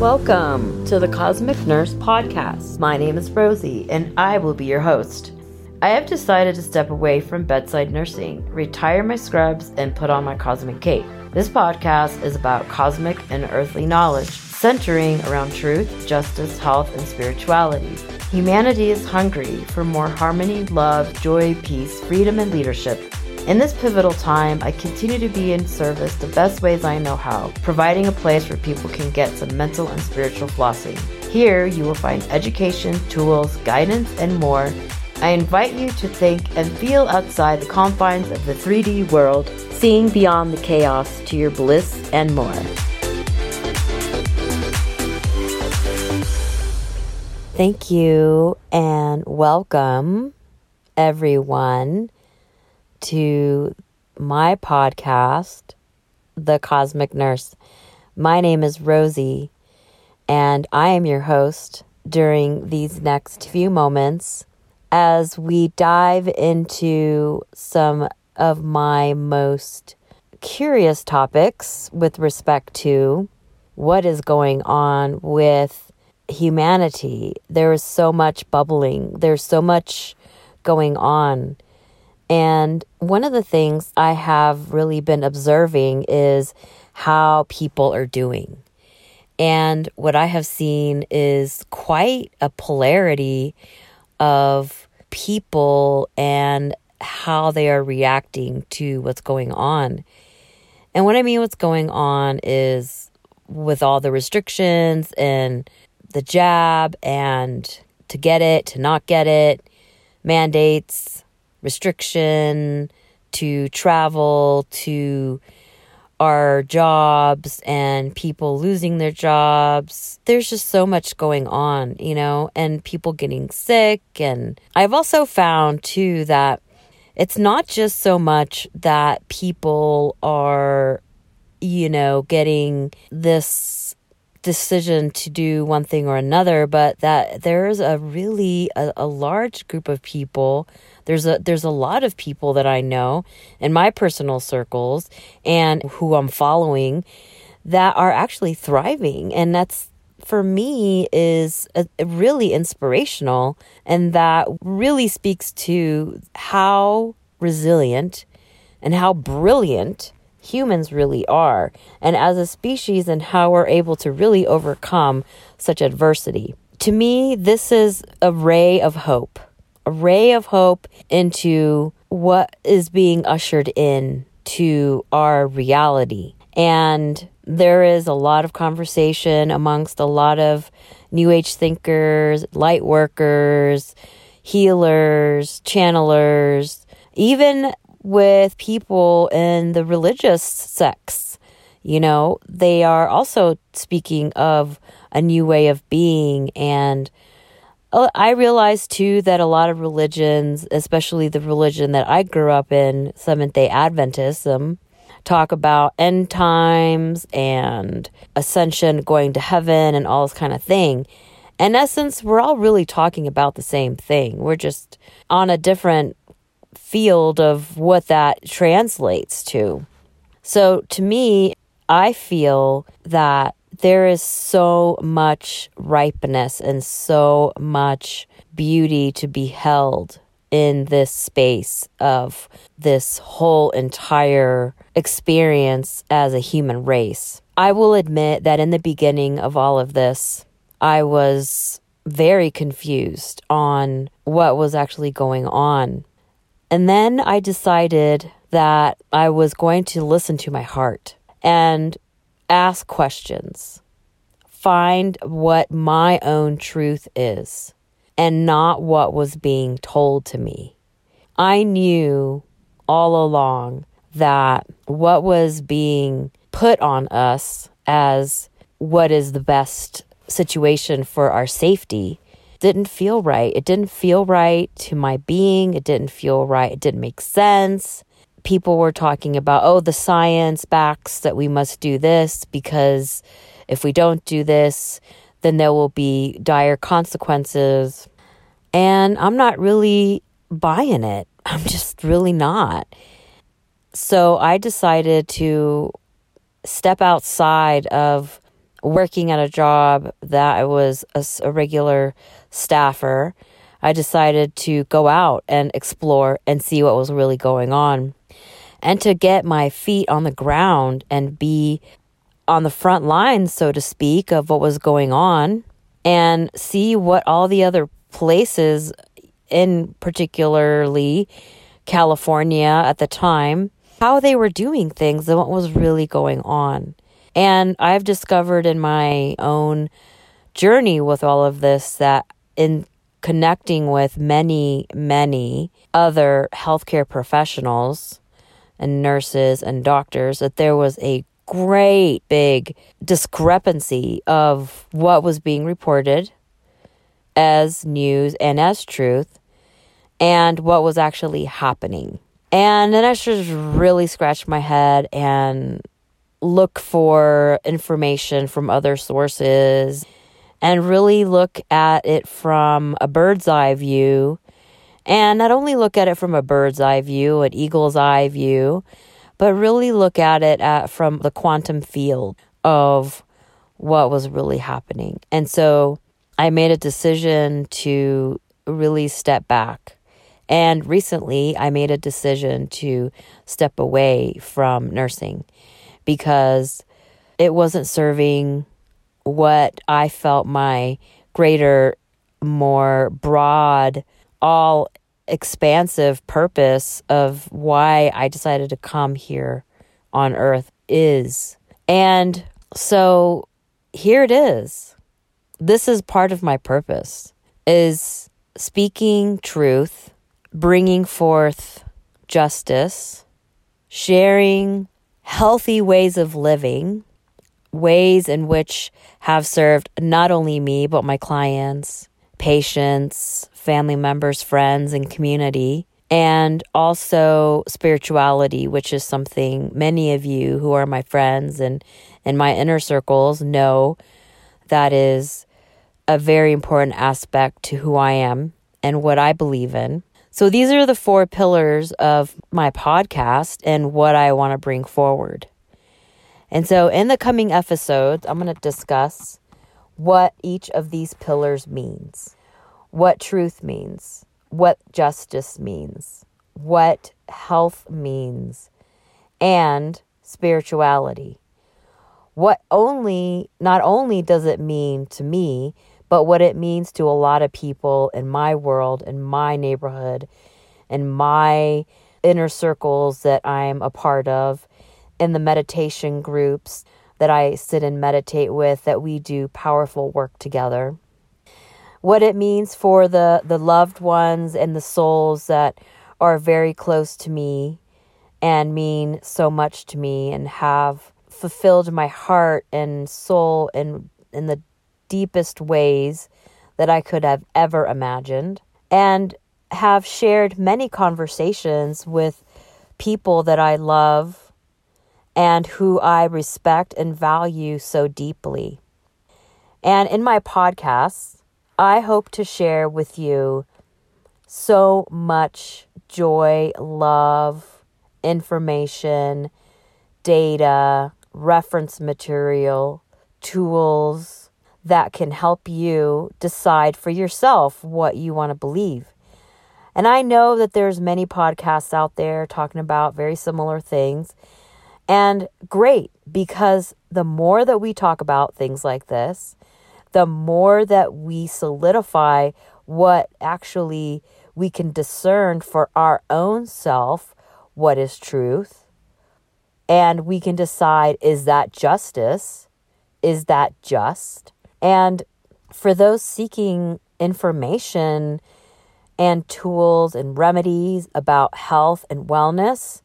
Welcome to the Cosmic Nurse Podcast. My name is Rosie, and I will be your host. I have decided to step away from bedside nursing, retire my scrubs, and put on my cosmic cape. This podcast is about cosmic and earthly knowledge, centering around truth, justice, health, and spirituality. Humanity is hungry for more harmony, love, joy, peace, freedom, and leadership. In this pivotal time, I continue to be in service the best ways I know how, providing a place where people can get some mental and spiritual flossing. Here, you will find education, tools, guidance, and more. I invite you to think and feel outside the confines of the 3D world, seeing beyond the chaos to your bliss and more. Thank you and welcome, everyone to my podcast, The Cosmic Nurse. My name is Rosie, and I am your host during these next few moments as we dive into some of my most curious topics with respect to what is going on with humanity. There is so much bubbling, there's so much going on and one of the things I have really been observing is how people are doing. And what I have seen is quite a polarity of people and how they are reacting to what's going on. And what I mean what's going on is with all the restrictions and the jab and to get it, to not get it, mandates, restriction to travel to our jobs and people losing their jobs. There's just so much going on, you know, and people getting sick. And I've also found too that it's not just so much that people are, you know, getting this decision to do one thing or another, but that there's a really a, a large group of people. There's a there's a lot of people that I know in my personal circles and who I'm following that are actually thriving. And that's for me is a, a really inspirational and that really speaks to how resilient and how brilliant humans really are and as a species and how we're able to really overcome such adversity. To me, this is a ray of hope a ray of hope into what is being ushered in to our reality. And there is a lot of conversation amongst a lot of New Age thinkers, light workers, healers, channelers, even with people in the religious sects. You know, they are also speaking of a new way of being and Oh, I realize too that a lot of religions, especially the religion that I grew up in, Seventh day Adventism, talk about end times and ascension, going to heaven, and all this kind of thing. In essence, we're all really talking about the same thing. We're just on a different field of what that translates to. So to me, I feel that there is so much ripeness and so much beauty to be held in this space of this whole entire experience as a human race. I will admit that in the beginning of all of this, I was very confused on what was actually going on. And then I decided that I was going to listen to my heart. And ask questions, find what my own truth is and not what was being told to me. I knew all along that what was being put on us as what is the best situation for our safety didn't feel right. It didn't feel right to my being. It didn't feel right. It didn't make sense people were talking about, oh, the science backs that we must do this because if we don't do this, then there will be dire consequences. And I'm not really buying it. I'm just really not. So I decided to step outside of working at a job that I was a, a regular staffer, I decided to go out and explore and see what was really going on. And to get my feet on the ground and be on the front lines, so to speak, of what was going on and see what all the other places, in particularly California at the time, how they were doing things and what was really going on. And I've discovered in my own journey with all of this that in connecting with many, many other healthcare professionals and nurses and doctors, that there was a great big discrepancy of what was being reported as news and as truth and what was actually happening. And then I just really scratched my head and look for information from other sources and really look at it from a bird's eye view. And not only look at it from a bird's eye view, an eagle's eye view, but really look at it at, from the quantum field of what was really happening. And so I made a decision to really step back. And recently, I made a decision to step away from nursing because it wasn't serving what I felt my greater, more broad, all expansive purpose of why I decided to come here on earth is. And so here it is. This is part of my purpose is speaking truth, bringing forth justice, sharing healthy ways of living, ways in which have served not only me but my clients, patients, family members, friends, and community. And also spirituality, which is something many of you who are my friends and in my inner circles know that is a very important aspect to who I am and what I believe in. So these are the four pillars of my podcast and what I want to bring forward. And so in the coming episodes, I'm going to discuss what each of these pillars means what truth means, what justice means, what health means, and spirituality. What only, not only does it mean to me, but what it means to a lot of people in my world, in my neighborhood, in my inner circles that I'm a part of, in the meditation groups that I sit and meditate with, that we do powerful work together what it means for the, the loved ones and the souls that are very close to me and mean so much to me and have fulfilled my heart and soul in, in the deepest ways that I could have ever imagined. And have shared many conversations with people that I love and who I respect and value so deeply. And in my podcasts, I hope to share with you so much joy, love, information, data, reference material, tools that can help you decide for yourself what you want to believe. And I know that there's many podcasts out there talking about very similar things. And great because the more that we talk about things like this, the more that we solidify what actually we can discern for our own self what is truth. And we can decide is that justice? Is that just? And for those seeking information and tools and remedies about health and wellness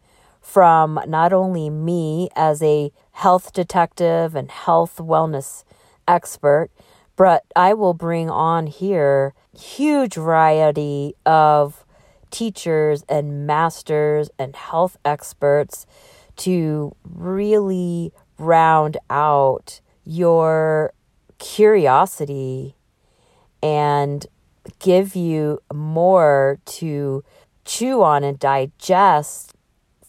from not only me as a health detective and health wellness expert, but I will bring on here huge variety of teachers and masters and health experts to really round out your curiosity and give you more to chew on and digest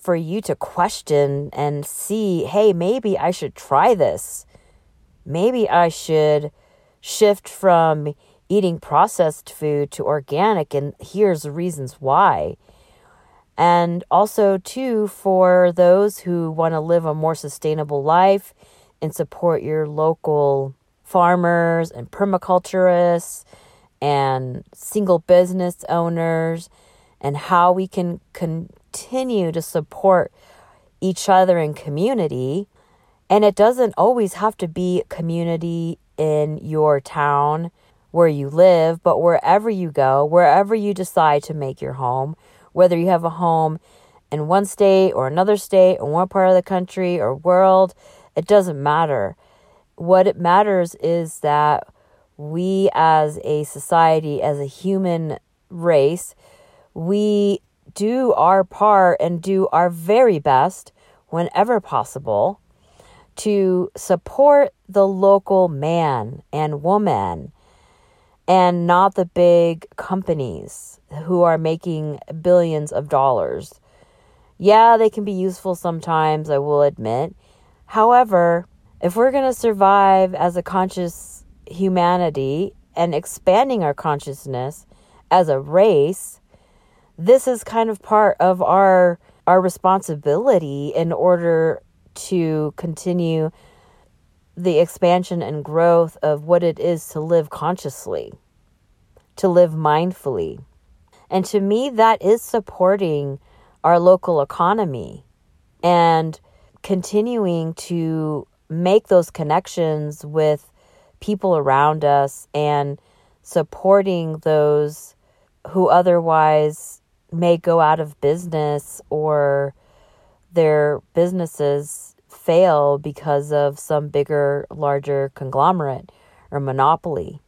for you to question and see hey, maybe I should try this maybe I should shift from eating processed food to organic, and here's the reasons why. And also, too, for those who want to live a more sustainable life and support your local farmers and permaculturists and single business owners, and how we can continue to support each other in community. And it doesn't always have to be community in your town where you live, but wherever you go, wherever you decide to make your home, whether you have a home in one state or another state or one part of the country or world, it doesn't matter. What it matters is that we as a society, as a human race, we do our part and do our very best whenever possible to support the local man and woman and not the big companies who are making billions of dollars. Yeah, they can be useful sometimes, I will admit. However, if we're going to survive as a conscious humanity and expanding our consciousness as a race, this is kind of part of our our responsibility in order to continue the expansion and growth of what it is to live consciously, to live mindfully. And to me, that is supporting our local economy and continuing to make those connections with people around us and supporting those who otherwise may go out of business or their businesses fail because of some bigger, larger conglomerate or monopoly.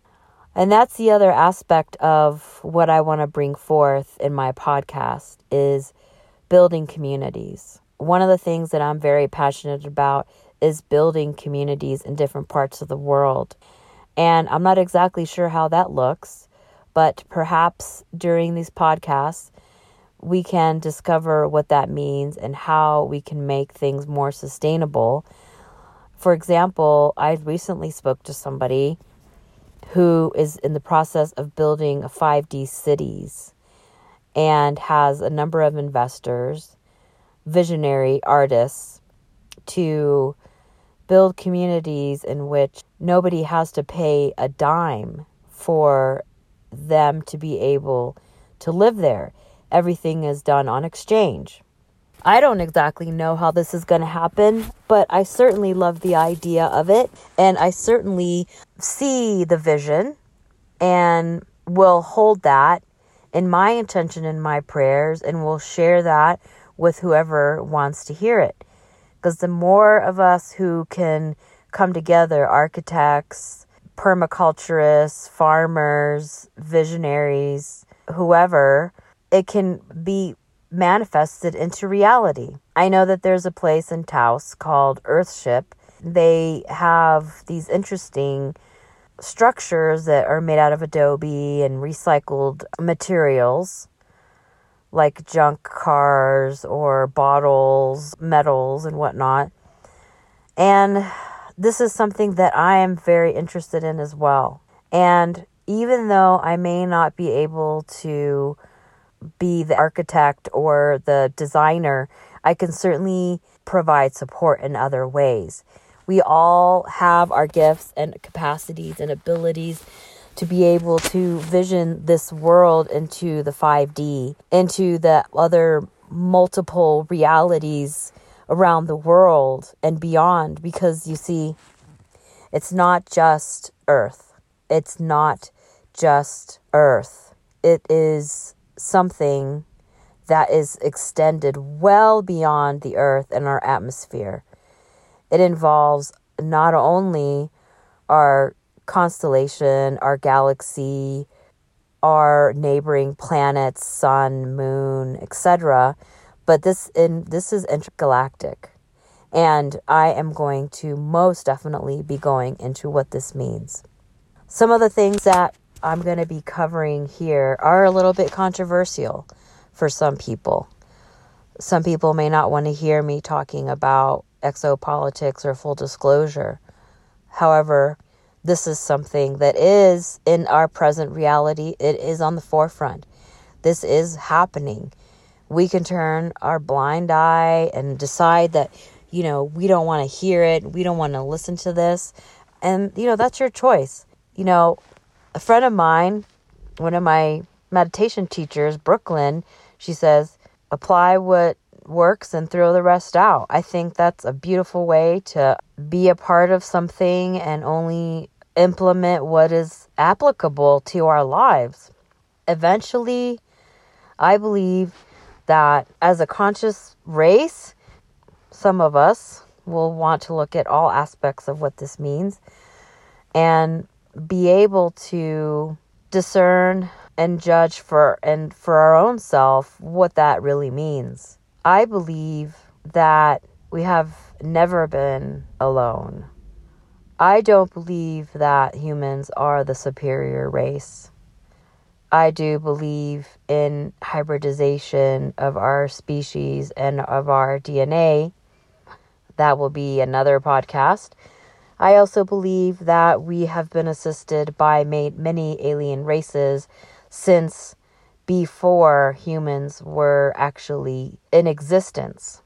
And that's the other aspect of what I want to bring forth in my podcast is building communities. One of the things that I'm very passionate about is building communities in different parts of the world. And I'm not exactly sure how that looks, but perhaps during these podcasts, we can discover what that means and how we can make things more sustainable. For example, I recently spoke to somebody who is in the process of building 5D cities and has a number of investors, visionary artists to build communities in which nobody has to pay a dime for them to be able to live there everything is done on exchange. I don't exactly know how this is going to happen, but I certainly love the idea of it. And I certainly see the vision and will hold that in my intention in my prayers and will share that with whoever wants to hear it. Because the more of us who can come together, architects, permaculturists, farmers, visionaries, whoever, it can be manifested into reality. I know that there's a place in Taos called Earthship. They have these interesting structures that are made out of adobe and recycled materials like junk cars or bottles, metals, and whatnot. And this is something that I am very interested in as well. And even though I may not be able to be the architect or the designer, I can certainly provide support in other ways. We all have our gifts and capacities and abilities to be able to vision this world into the 5D, into the other multiple realities around the world and beyond. Because you see, it's not just Earth, it's not just Earth. It is something that is extended well beyond the earth and our atmosphere. It involves not only our constellation, our galaxy, our neighboring planets, sun, moon, etc., but this in this is intergalactic. And I am going to most definitely be going into what this means. Some of the things that I'm going to be covering here are a little bit controversial for some people. Some people may not want to hear me talking about exopolitics or full disclosure. However, this is something that is in our present reality, it is on the forefront. This is happening. We can turn our blind eye and decide that, you know, we don't want to hear it, we don't want to listen to this. And, you know, that's your choice. You know, a friend of mine, one of my meditation teachers, Brooklyn, she says, apply what works and throw the rest out. I think that's a beautiful way to be a part of something and only implement what is applicable to our lives. Eventually, I believe that as a conscious race, some of us will want to look at all aspects of what this means and be able to discern and judge for and for our own self what that really means. I believe that we have never been alone. I don't believe that humans are the superior race. I do believe in hybridization of our species and of our DNA. That will be another podcast. I also believe that we have been assisted by many alien races since before humans were actually in existence.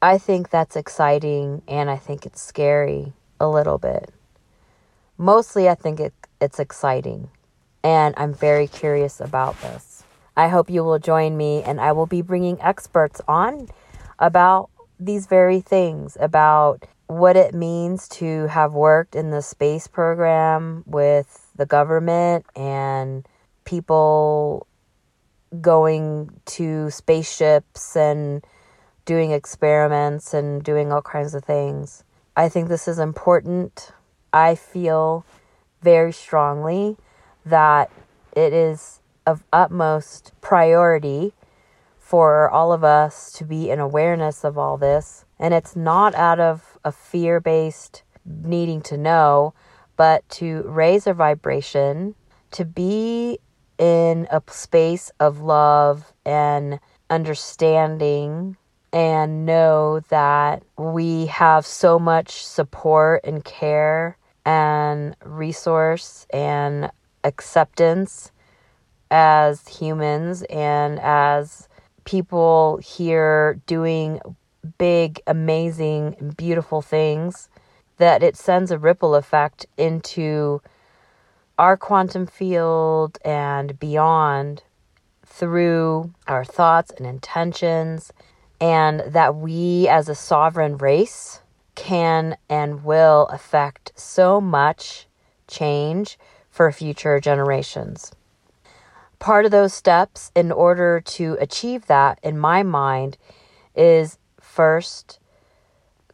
I think that's exciting and I think it's scary a little bit. Mostly, I think it, it's exciting and I'm very curious about this. I hope you will join me and I will be bringing experts on about these very things about what it means to have worked in the space program with the government and people going to spaceships and doing experiments and doing all kinds of things. I think this is important. I feel very strongly that it is of utmost priority for all of us to be in awareness of all this. And it's not out of a fear based needing to know, but to raise a vibration, to be in a space of love and understanding and know that we have so much support and care and resource and acceptance as humans and as people here doing big, amazing, beautiful things that it sends a ripple effect into our quantum field and beyond through our thoughts and intentions, and that we as a sovereign race can and will affect so much change for future generations. Part of those steps in order to achieve that, in my mind, is first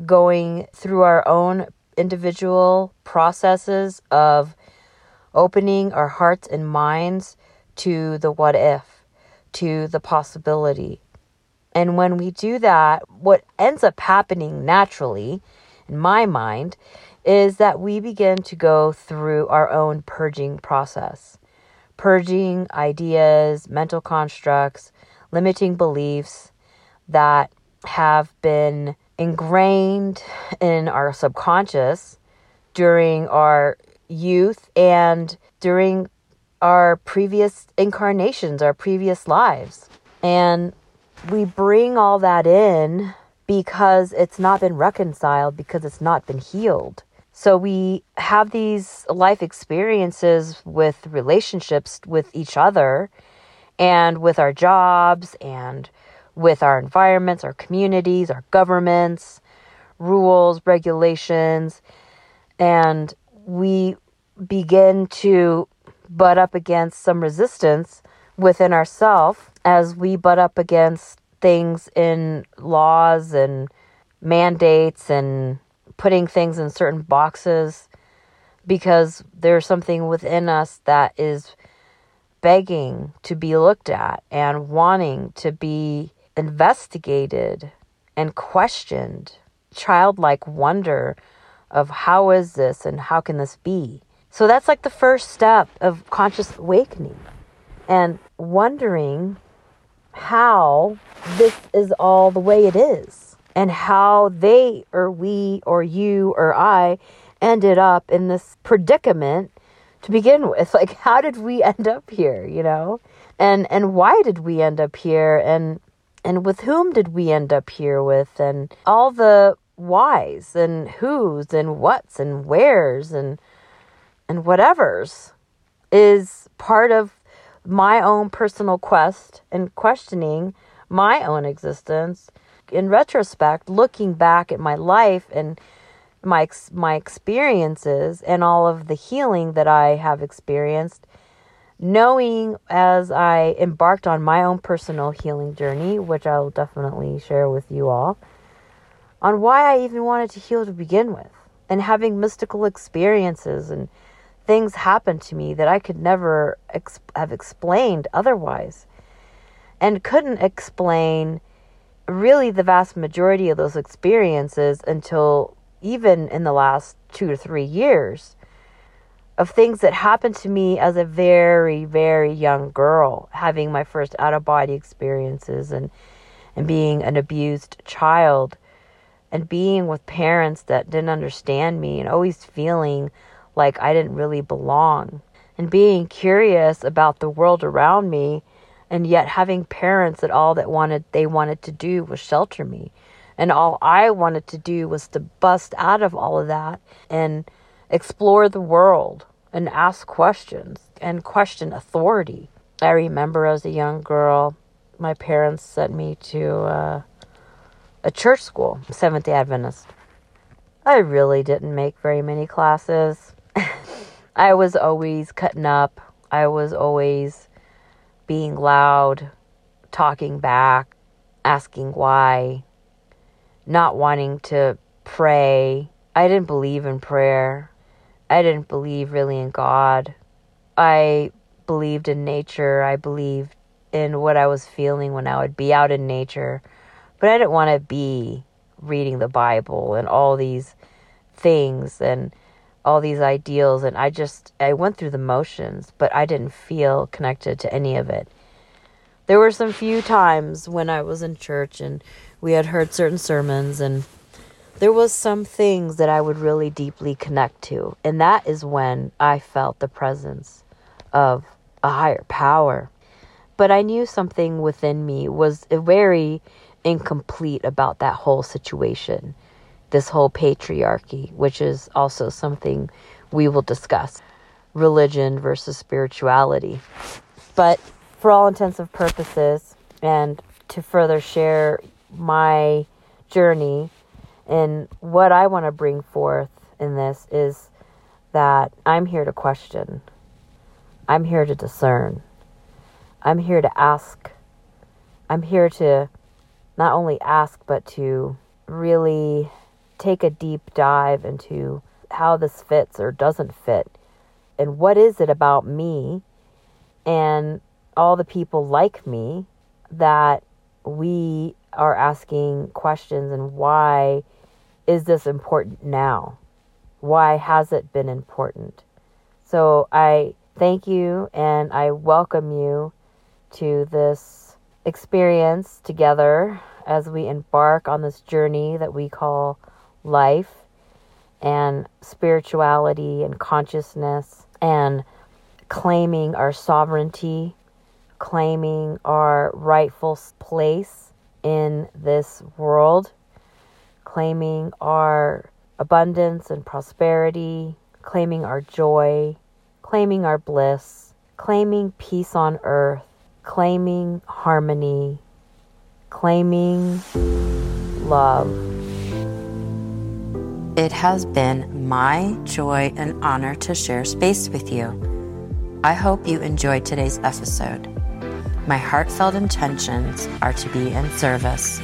going through our own individual processes of opening our hearts and minds to the what if, to the possibility. And when we do that, what ends up happening naturally, in my mind, is that we begin to go through our own purging process. Purging ideas, mental constructs, limiting beliefs that have been ingrained in our subconscious during our youth and during our previous incarnations, our previous lives. And we bring all that in because it's not been reconciled, because it's not been healed. So we have these life experiences with relationships with each other and with our jobs and with our environments, our communities, our governments, rules, regulations, and we begin to butt up against some resistance within ourselves as we butt up against things in laws and mandates and putting things in certain boxes because there's something within us that is begging to be looked at and wanting to be investigated and questioned. Childlike wonder of how is this and how can this be? So that's like the first step of conscious awakening and wondering how this is all the way it is and how they or we or you or I ended up in this predicament to begin with. Like, how did we end up here, you know? And, and why did we end up here? And, and with whom did we end up here with? And all the whys and who's and what's and where's and, and whatever's is part of my own personal quest and questioning my own existence. In retrospect, looking back at my life and my my experiences and all of the healing that I have experienced, knowing as I embarked on my own personal healing journey, which I'll definitely share with you all, on why I even wanted to heal to begin with, and having mystical experiences and things happen to me that I could never ex- have explained otherwise, and couldn't explain really the vast majority of those experiences until even in the last two to three years of things that happened to me as a very, very young girl, having my first out of body experiences and, and being an abused child and being with parents that didn't understand me and always feeling like I didn't really belong and being curious about the world around me and yet having parents that all that wanted they wanted to do was shelter me. And all I wanted to do was to bust out of all of that and explore the world and ask questions and question authority. I remember as a young girl, my parents sent me to uh, a church school, Seventh day Adventist. I really didn't make very many classes. I was always cutting up, I was always being loud, talking back, asking why not wanting to pray. I didn't believe in prayer. I didn't believe really in God. I believed in nature. I believed in what I was feeling when I would be out in nature. But I didn't want to be reading the Bible and all these things and all these ideals. And I just, I went through the motions, but I didn't feel connected to any of it. There were some few times when I was in church and we had heard certain sermons and there was some things that I would really deeply connect to. And that is when I felt the presence of a higher power. But I knew something within me was very incomplete about that whole situation, this whole patriarchy, which is also something we will discuss religion versus spirituality. But for all intents intensive purposes, and to further share my journey and what I want to bring forth in this is that I'm here to question. I'm here to discern. I'm here to ask. I'm here to not only ask, but to really take a deep dive into how this fits or doesn't fit. And what is it about me and all the people like me that we are asking questions and why is this important now? Why has it been important? So I thank you and I welcome you to this experience together as we embark on this journey that we call life and spirituality and consciousness and claiming our sovereignty, claiming our rightful place in this world, claiming our abundance and prosperity, claiming our joy, claiming our bliss, claiming peace on earth, claiming harmony, claiming love. It has been my joy and honor to share space with you. I hope you enjoyed today's episode. My heartfelt intentions are to be in service.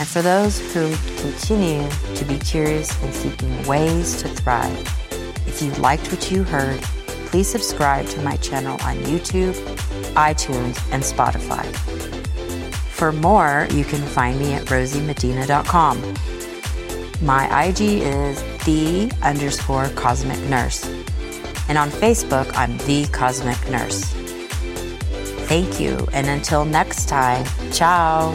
And for those who continue to be curious and seeking ways to thrive, if you liked what you heard, please subscribe to my channel on YouTube, iTunes, and Spotify. For more, you can find me at rosiemedina.com. My IG is the underscore cosmic nurse. And on Facebook, I'm the cosmic nurse. Thank you. And until next time, ciao.